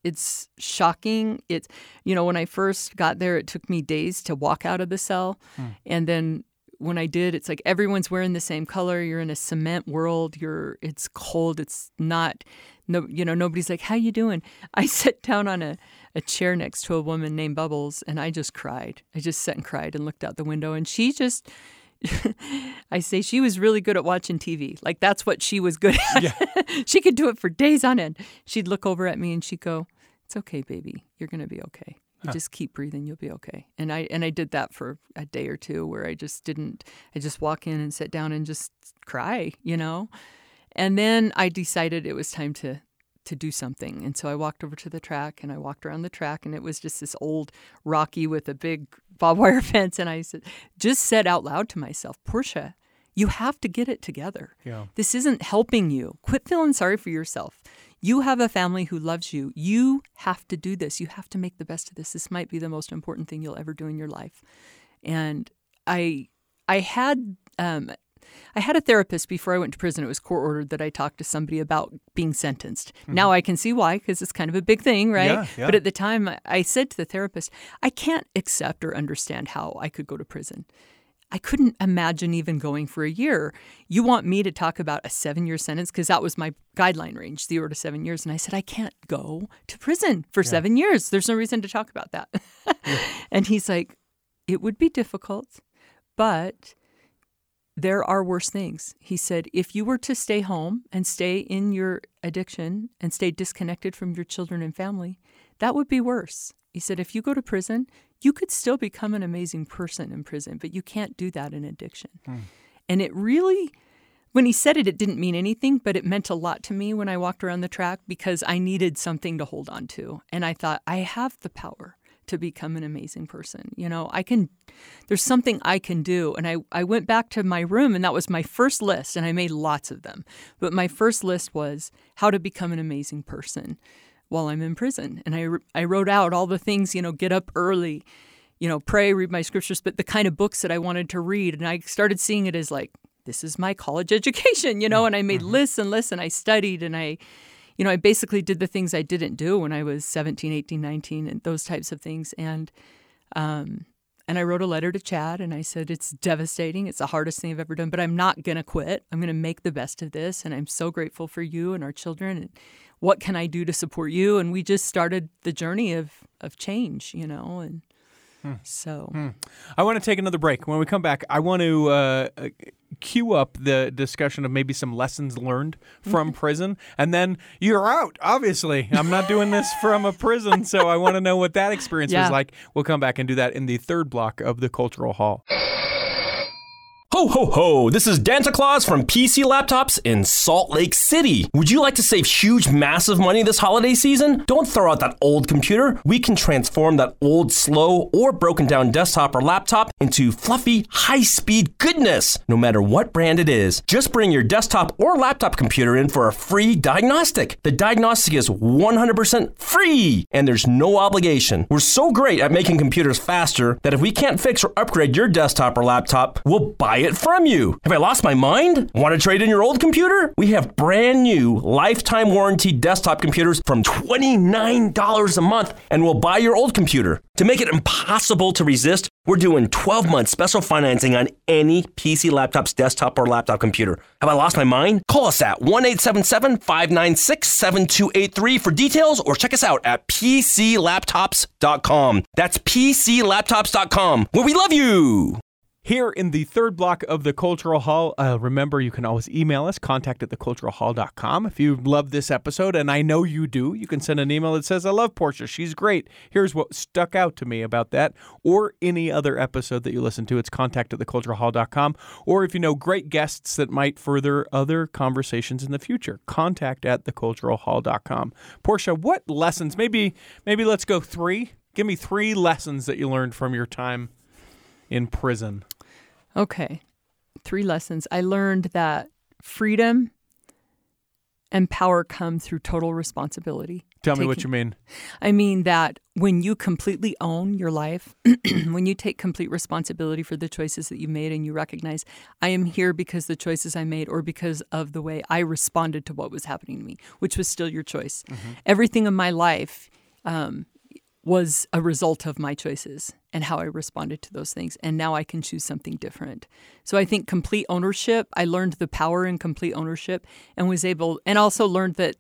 it's shocking. It's you know when I first got there, it took me days to walk out of the cell, and then when I did, it's like everyone's wearing the same color. You're in a cement world. You're it's cold. It's not. No, you know nobody's like, "How you doing?" I [laughs] sat down on a, a chair next to a woman named Bubbles, and I just cried. I just sat and cried and looked out the window, and she just [laughs] I say she was really good at watching TV. Like that's what she was good at. Yeah. [laughs] she could do it for days on end. She'd look over at me and she'd go, "It's okay, baby. You're going to be okay. You just keep breathing. You'll be okay." And I and I did that for a day or two where I just didn't I just walk in and sit down and just cry, you know? And then I decided it was time to to do something. And so I walked over to the track and I walked around the track and it was just this old Rocky with a big [laughs] barbed wire fence. And I said, just said out loud to myself, Portia, you have to get it together. Yeah. This isn't helping you. Quit feeling sorry for yourself. You have a family who loves you. You have to do this. You have to make the best of this. This might be the most important thing you'll ever do in your life. And I I had um, I had a therapist before I went to prison. It was court ordered that I talk to somebody about being sentenced. Now I can see why, because it's kind of a big thing, right? Yeah, yeah. But at the time, I said to the therapist, I can't accept or understand how I could go to prison. I couldn't imagine even going for a year. You want me to talk about a seven year sentence? Because that was my guideline range, zero to seven years. And I said, I can't go to prison for seven years. There's no reason to talk about that. [laughs] and he's like, it would be difficult, but there are worse things. He said, if you were to stay home and stay in your addiction and stay disconnected from your children and family, that would be worse. He said, if you go to prison, you could still become an amazing person in prison, but you can't do that in addiction. Hmm. And it really, when he said it, it didn't mean anything, but it meant a lot to me when I walked around the track because I needed something to hold on to. And I thought, I have the power to become an amazing person. You know, I can, there's something I can do. And I, I went back to my room, and that was my first list, and I made lots of them. But my first list was how to become an amazing person while I'm in prison. And I, I wrote out all the things, you know, get up early, you know, pray, read my scriptures, but the kind of books that I wanted to read. And I started seeing it as like, this is my college [laughs] education, you know, and I made Mm-hmm. lists and lists and I studied and I, you know, I basically did the things I didn't do when I was 17, 18, 19 and those types of things. And, um, and I wrote a letter to Chad and I said, It's devastating. It's the hardest thing I've ever done, but I'm not going to quit. I'm going to make the best of this. And I'm so grateful for you and our children. And what can I do to support you? And we just started the journey of, of change, you know? And so, I want to take another break. When we come back, I want to uh, uh, cue up the discussion of maybe some lessons learned from prison, and then you're out. Obviously, I'm not doing this from a prison, so I want to know what that experience was like. We'll come back and do that in the third block of the Cultural Hall. Ho, ho, ho! This is Danta Claus from PC Laptops in Salt Lake City. Would you like to save huge, massive money this holiday season? Don't throw out that old computer. We can transform that old, slow, or broken down desktop or laptop into fluffy, high speed goodness, no matter what brand it is. Just bring your desktop or laptop computer in for a free diagnostic. The diagnostic is 100% free, and there's no obligation. We're so great at making computers faster that if we can't fix or upgrade your desktop or laptop, we'll buy it from you. Have I lost my mind? Want to trade in your old computer? We have brand new lifetime warranty desktop computers from $29 a month, and we'll buy your old computer. To make it impossible to resist, we're doing 12 month special financing on any PC laptop's desktop or laptop computer. Have I lost my mind? Call us at 1 877 596 7283 for details or check us out at PCLaptops.com. That's PCLaptops.com, where we love you. Here in the third block of the Cultural Hall, uh, remember you can always email us, contact at theculturalhall.com. If you love this episode, and I know you do, you can send an email that says, I love Portia. She's great. Here's what stuck out to me about that, or any other episode that you listen to. It's contact at theculturalhall.com. Or if you know great guests that might further other conversations in the future, contact at theculturalhall.com. Portia, what lessons, maybe, maybe let's go three. Give me three lessons that you learned from your time in prison. okay. Three lessons. I learned that freedom and power come through total responsibility. Tell me what you mean. I mean that when you completely own your life, [clears throat] when you take complete responsibility for the choices that you made and you recognize, I am here because the choices I made or because of the way I responded to what was happening to me, which was still your choice. Everything in my life um, was a result of my choices and how I responded to those things. And now I can choose something different. So I think complete ownership, I learned the power in complete ownership and was able, and also learned that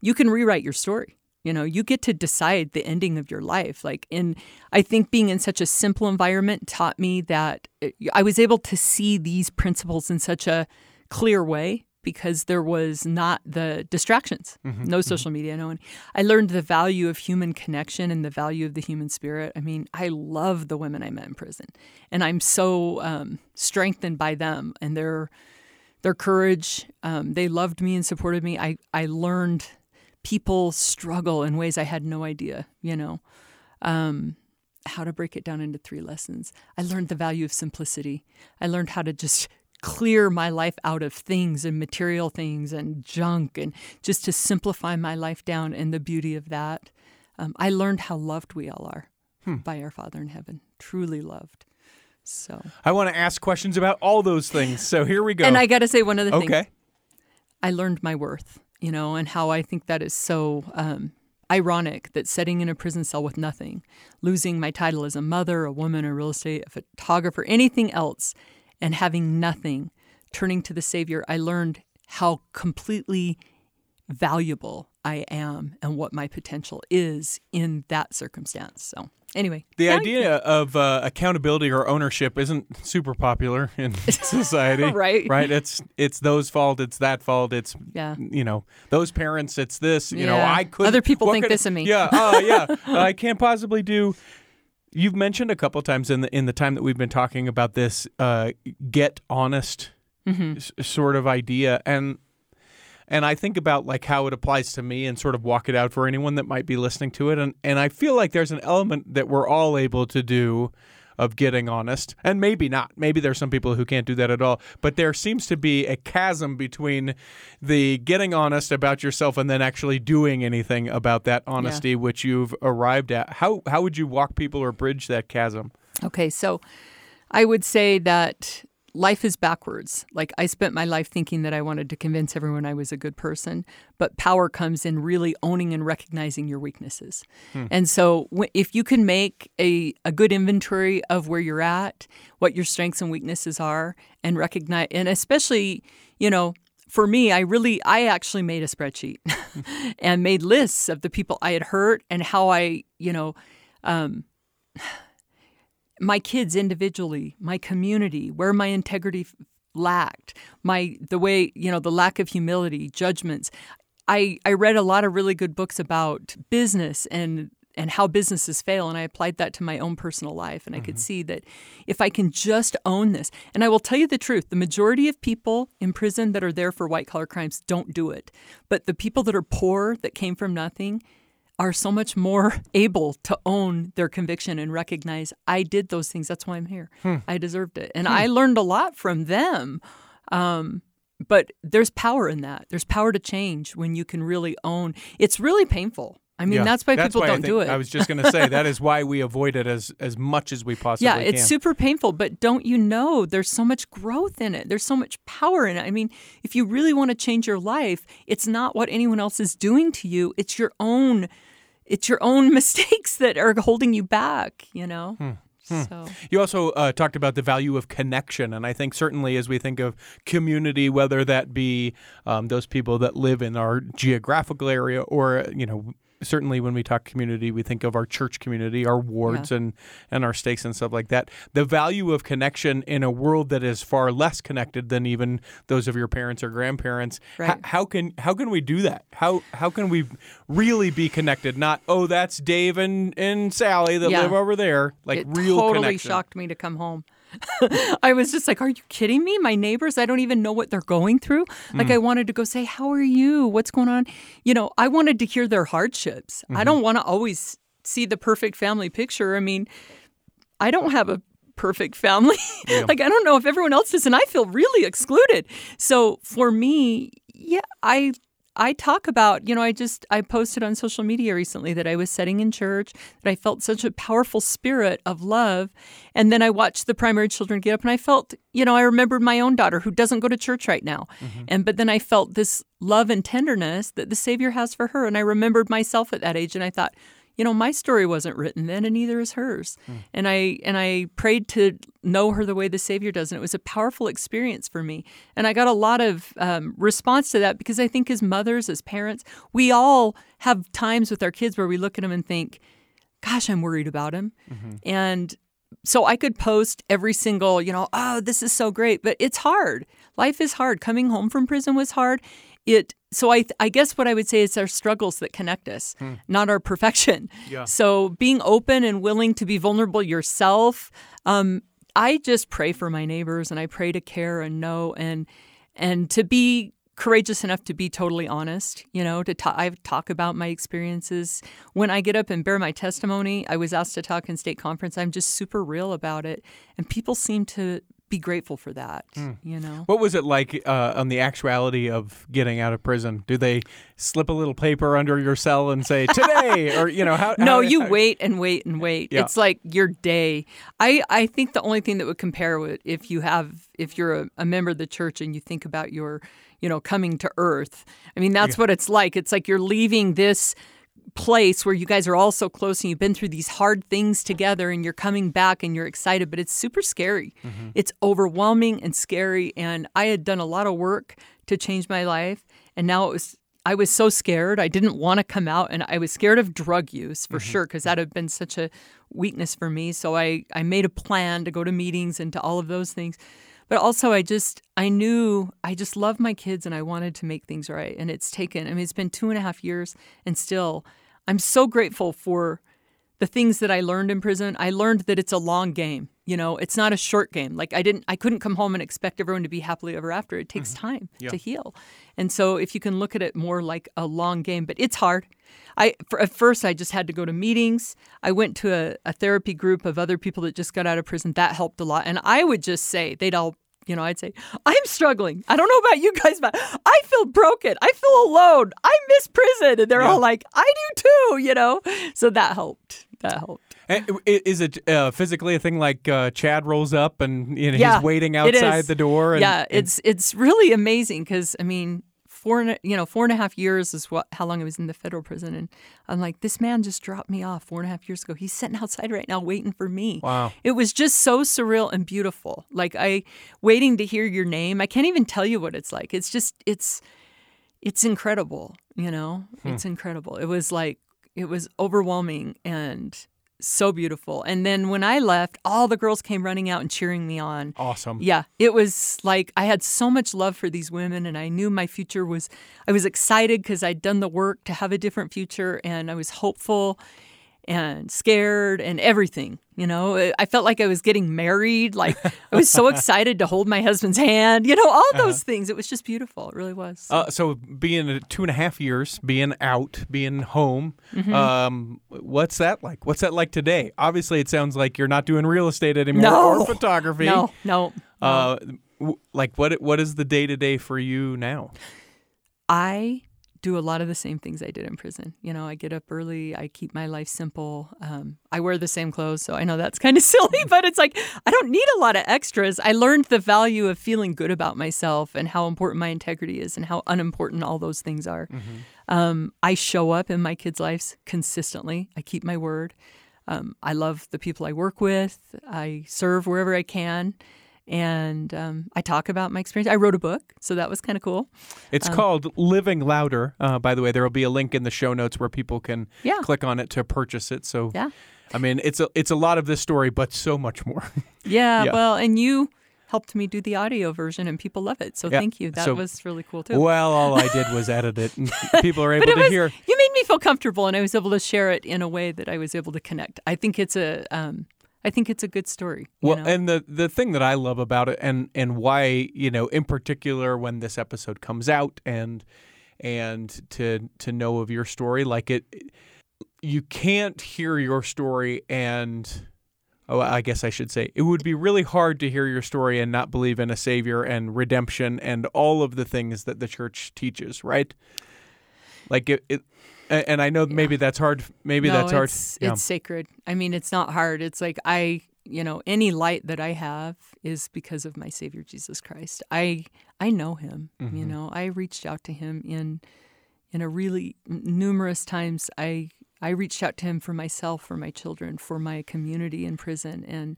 you can rewrite your story. You know, you get to decide the ending of your life. Like, in I think being in such a simple environment taught me that it- I was able to see these principles in such a clear way because there was not the distractions, no social media, no one. I learned the value of human connection and the value of the human spirit. I mean, I love the women I met in prison, and I'm so um, strengthened by them and their their courage. Um, they loved me and supported me. I, I learned people struggle in ways I had no idea, you know. Um, how to break it down into three lessons. I learned the value of simplicity. I learned how to just clear my life out of things and material things and junk and just to simplify my life down and the beauty of that. Um, I learned how loved we all are by our Father in heaven, truly loved. So, I want to ask questions about all those things. So here we go. and I got to say one other thing. okay. I learned my worth, you know, and how I think that is so um, ironic that sitting in a prison cell with nothing, losing my title as a mother, a woman, a real estate, a photographer, anything else, and having nothing, turning to the Savior, I learned how completely valuable I am and what my potential is in that circumstance. So, anyway, The yeah, idea of uh, accountability or ownership isn't super popular in [laughs] society, [laughs] Right. Right? It's it's those fault. It's that fault. It's Yeah. you know those parents. It's this. You know I could. Other people think could- this of me. Yeah. Uh, yeah. [laughs] I can't possibly do. You've mentioned a couple times in the in the time that we've been talking about this uh, get honest Mm-hmm. s- sort of idea and. And I think about like how it applies to me and sort of walk it out for anyone that might be listening to it. And and I feel like there's an element that we're all able to do of getting honest. And maybe not. Maybe there's some people who can't do that at all. But there seems to be a chasm between the getting honest about yourself and then actually doing anything about that honesty, yeah. which you've arrived at. How how would you walk people or bridge that chasm? Okay, so I would say that life is backwards. Like I spent my life thinking that I wanted to convince everyone I was a good person, but power comes in really owning and recognizing your weaknesses. Hmm. And so if you can make a, a good inventory of where you're at, what your strengths and weaknesses are, and recognize, and especially, you know, for me, I really, I actually made a spreadsheet [laughs] and made lists of the people I had hurt and how I, you know, um, my kids individually, my community, where my integrity lacked, my the way, you know, the lack of humility, judgments. I, I read a lot of really good books about business and and how businesses fail and I applied that to my own personal life and I mm-hmm. could see that if I can just own this and I will tell you the truth the majority of people in prison that are there for white collar crimes don't do it but the people that are poor that came from nothing are so much more [laughs] able to own their conviction and recognize I did those things. That's why I'm here. Hmm. I deserved it, and hmm. I learned a lot from them. Um, but there's power in that. There's power to change when you can really own. It's really painful. I mean, yeah, that's why that's people why don't do it. I was just going to say that is why we avoid it as as much as we possibly can. Yeah, it's can. super painful, but don't you know there's so much growth in it. There's so much power in it. I mean, if you really want to change your life, it's not what anyone else is doing to you. It's your own it's your own [laughs] mistakes that are holding you back, you know? Hmm. Hmm. So. You also uh, talked about the value of connection, and I think certainly as we think of community, whether that be um, those people that live in our geographical area or you know certainly when we talk community, we think of our church community, our wards, yeah. and and our stakes and stuff like that. The value of connection in a world that is far less connected than even those of your parents or grandparents. Right. H- how can how can we do that? How how can we really be connected? Not oh, that's Dave and and Sally that yeah. live over there. Like real connection. it real. Totally connection. shocked me to come home. [laughs] I was just like, are you kidding me? My neighbors, I don't even know what they're going through. Like, mm. I wanted to go say, how are you? What's going on? You know, I wanted to hear their hardships. Mm-hmm. I don't want to always see the perfect family picture. I mean, I don't have a perfect family. Yeah. [laughs] like, I don't know if everyone else does, and I feel really excluded. So for me, yeah, I I talk about, you know, I just I posted on social media recently that I was sitting in church, that I felt such a powerful spirit of love, and then I watched the primary children get up and I felt, you know, I remembered my own daughter who doesn't go to church right now. Mm-hmm. And but then I felt this love and tenderness that the Savior has for her and I remembered myself at that age and I thought, you know, my story wasn't written then, and neither is hers. Mm. And I and I prayed to know her the way the Savior does, and it was a powerful experience for me. And I got a lot of um, response to that because I think as mothers, as parents, we all have times with our kids where we look at them and think, "Gosh, I'm worried about him," mm-hmm. and so I could post every single, you know, oh, this is so great, but it's hard. Life is hard. Coming home from prison was hard it so I, I guess what I would say is our struggles that connect us, hmm. not our perfection. Yeah. So being open and willing to be vulnerable yourself. Um, I just pray for my neighbors and I pray to care and know and and to be courageous enough to be totally honest. You know, to I talk about my experiences when I get up and bear my testimony. I was asked to talk in stake conference. I'm just super real about it, and people seem to be grateful for that. Mm. You know, what was it like uh, on the actuality of getting out of prison? Do they slip a little paper under your cell and say [laughs] today, or you know how? No, how, you how, wait and wait and wait. Yeah. It's like your day. I I think the only thing that would compare with if you have if you're a, a member of the church and you think about your you know coming to earth. I mean that's yeah. what it's like. It's like you're leaving this place where you guys are all so close and you've been through these hard things together and you're coming back and you're excited, but it's super scary. Mm-hmm. It's overwhelming and scary. And I had done a lot of work to change my life. And now it was, I was so scared. I didn't want to come out and I was scared of drug use for mm-hmm. sure, because that had been such a weakness for me. So I, I made a plan to go to meetings and to all of those things but also I just I knew I just love my kids and I wanted to make things right. And it's taken I mean it's been two and a half years and still I'm so grateful for the things that I learned in prison. I learned that it's a long game. You know, it's not a short game. Like I didn't, I couldn't come home and expect everyone to be happily ever after. It takes mm-hmm. time to heal, and so if you can look at it more like a long game, but it's hard. I for, at first I just had to go to meetings. I went to a, a therapy group of other people that just got out of prison. That helped a lot, and I would just say they'd all. You know, I'd say, I'm struggling. I don't know about you guys, but I feel broken. I feel alone. I miss prison. And they're all like, I do too, you know? So that helped. That helped. And Is it uh, physically a thing like uh, Chad rolls up and you know, Yeah, he's waiting outside the door? And, yeah, and- it's it's really amazing because I mean, four and a- you know four and a half years is what how long I was in the federal prison, and I'm like, this man just dropped me off four and a half years ago. He's sitting [laughs] outside right now waiting for me. Wow. It was just so surreal and beautiful. Like I waiting to hear your name. I can't even tell you what it's like. It's just it's it's incredible. You know, Hmm. it's incredible. It was like it was overwhelming and so beautiful. And then when I left, all the girls came running out and cheering me on. awesome. Yeah, it was like I had so much love for these women, and I knew my future was. I was excited because I'd done the work to have a different future, and I was hopeful and scared and everything. You know, I felt like I was getting married. Like I was so [laughs] excited to hold my husband's hand. You know, all those things. It was just beautiful. It really was. Uh, so being uh, two and a half years, being out, being home, Mm-hmm. um, what's that like? What's that like today? Obviously, it sounds like you're not doing real estate anymore No. or photography. no, no. Uh, w- like what? What is the day to day for you now? I do a lot of the same things I did in prison. You know, I get up early, I keep my life simple. Um, I wear the same clothes, so I know that's kind of [laughs] silly, but it's like I don't need a lot of extras. I learned the value of feeling good about myself and how important my integrity is and how unimportant all those things are. Um, I show up in my kids' lives consistently, I keep my word. Um, I love the people I work with, I serve wherever I can. And um, I talk about my experience. I wrote a book, so that was kind of cool. It's called Living Louder. Uh, by the way, there will be a link in the show notes where people can Yeah. click on it to purchase it. So, Yeah. I mean, it's a it's a lot of this story, but so much more. [laughs] Yeah, Yeah. well, and you helped me do the audio version, and people love it. So Yeah, thank you. That so- was really cool too. well, all I did was [laughs] edit it, and [laughs] people are able to was hear. you made me feel comfortable, and I was able to share it in a way that I was able to connect. I think it's a, um, I think it's a good story. Well, know? and the the thing that I love about it, and and why you know, in particular, when this episode comes out, and and to to know of your story, like it, you can't hear your story and. Oh, I guess I should say it would be really hard to hear your story and not believe in a savior and redemption and all of the things that the church teaches, right? Like it, it a- and I know maybe that's hard. Maybe no, that's hard. It's, Yeah. it's sacred. I mean, it's not hard. It's like I, you know, any light that I have is because of my Savior Jesus Christ. I I know Him. Mm-hmm. You know, I reached out to Him in in a really numerous times. I I reached out to Him for myself, for my children, for my community in prison, and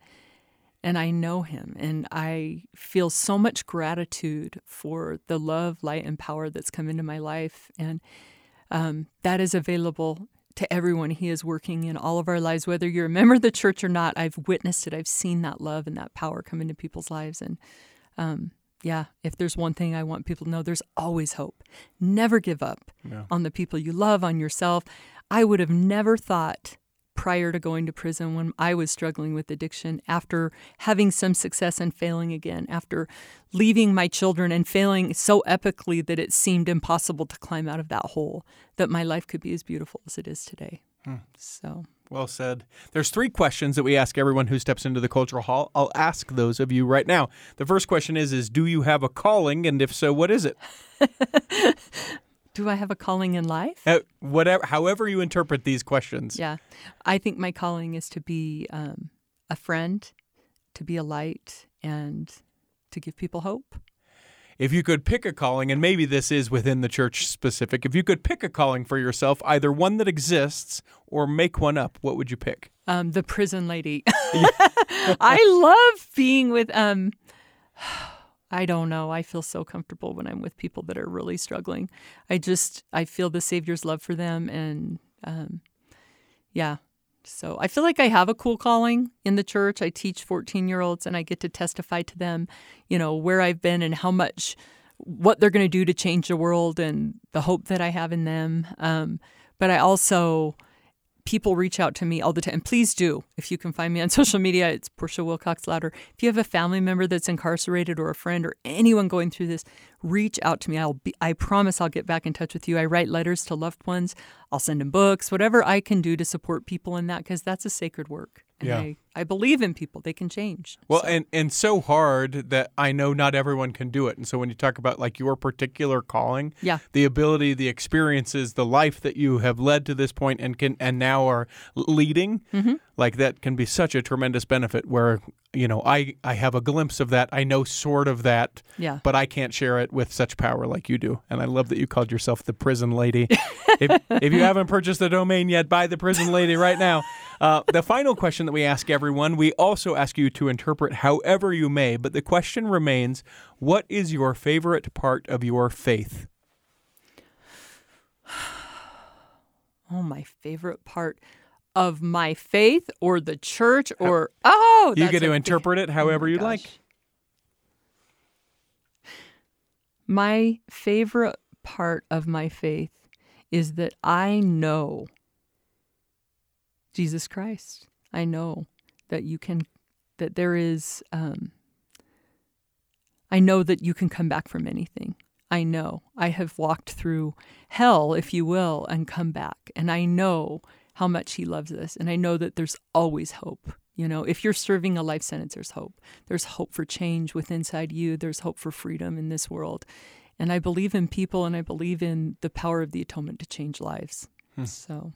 and I know him and I feel so much gratitude for the love, light, and power that's come into my life. And um, that is available to everyone. He is working in all of our lives, whether you're a member of the church or not. I've witnessed it. I've seen that love and that power come into people's lives. And um, yeah, if there's one thing I want people to know, there's always hope. Never give up on the people you love, on yourself. I would have never thought prior to going to prison when I was struggling with addiction, after having some success and failing again, after leaving my children and failing so epically that it seemed impossible to climb out of that hole, that my life could be as beautiful as it is today. Hmm. So, Well said. There's three questions that we ask everyone who steps into the cultural hall. I'll ask those of you right now. The first question is is do you have a calling and if so what is it? [laughs] do I have a calling in life? Uh, whatever however you interpret these questions. Yeah. I think my calling is to be um, a friend, to be a light, and to give people hope. If you could pick a calling and maybe this is within the church specific, if you could pick a calling for yourself, either one that exists or make one up, what would you pick? um, the prison lady. [laughs] [laughs] I love being with. Um, I don't know. I feel so comfortable when I'm with people that are really struggling. I just I feel the Savior's love for them, and um, yeah. So I feel like I have a cool calling in the church. I teach 14 year olds, and I get to testify to them, you know, where I've been and how much what they're going to do to change the world and the hope that I have in them. Um, but I also people reach out to me all the time. Please do. If you can find me on [laughs] social media, it's Portia Wilcox Louder. If you have a family member that's incarcerated or a friend or anyone going through this, reach out to me. I'll be I promise I'll get back in touch with you. I write letters to loved ones. I'll send them books, whatever I can do to support people in that because that's a sacred work. And Yeah. I, I believe in people. They can change. Well, and and so hard that I know not everyone can do it. And so when you talk about like your particular calling, Yeah. the ability, the experiences, the life that you have led to this point and can and now are leading, Mm-hmm. Like that can be such a tremendous benefit. Where you know I I have a glimpse of that. I know sort of that, Yeah. but I can't share it with such power like you do. And I love that you called yourself the prison lady. [laughs] if, if you haven't purchased the domain yet, buy the prison lady right now. Uh, the final question that we ask everyone, we also ask you to interpret however you may, but the question remains what is your favorite part of your faith? [sighs] Oh, my favorite part of my faith or the church or oh, You get to a interpret it oh however my you'd gosh. like. My favorite part of my faith is that I know Jesus Christ. I know that you can, that there is, um, I know that you can come back from anything. I know. I have walked through hell, if you will, and come back. And I know how much He loves us. And I know that there's always hope. You know, if you're serving a life sentence, there's hope. There's hope for change within inside you. There's hope for freedom in this world. And I believe in people and I believe in the power of the atonement to change lives. Hmm. So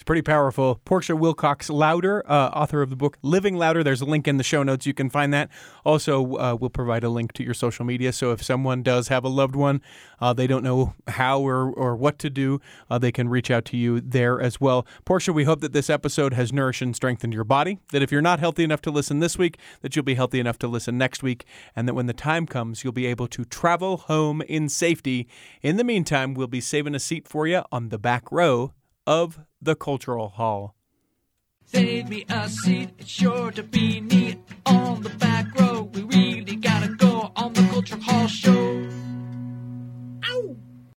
It's pretty powerful. Portia Wilcox Louder, uh, author of the book Living Louder. There's a link in the show notes. You can find that. Also, uh, we'll provide a link to your social media. So if someone does have a loved one, uh, they don't know how or, or what to do, uh, they can reach out to you there as well. Portia, we hope that this episode has nourished and strengthened your body. That if you're not healthy enough to listen this week, that you'll be healthy enough to listen next week. And that when the time comes, you'll be able to travel home in safety. In the meantime, we'll be saving a seat for you on the back row of the Cultural Hall. Save me a seat, it's sure to be neat. On the back row, we really gotta go on the Culture Hall show. Ow!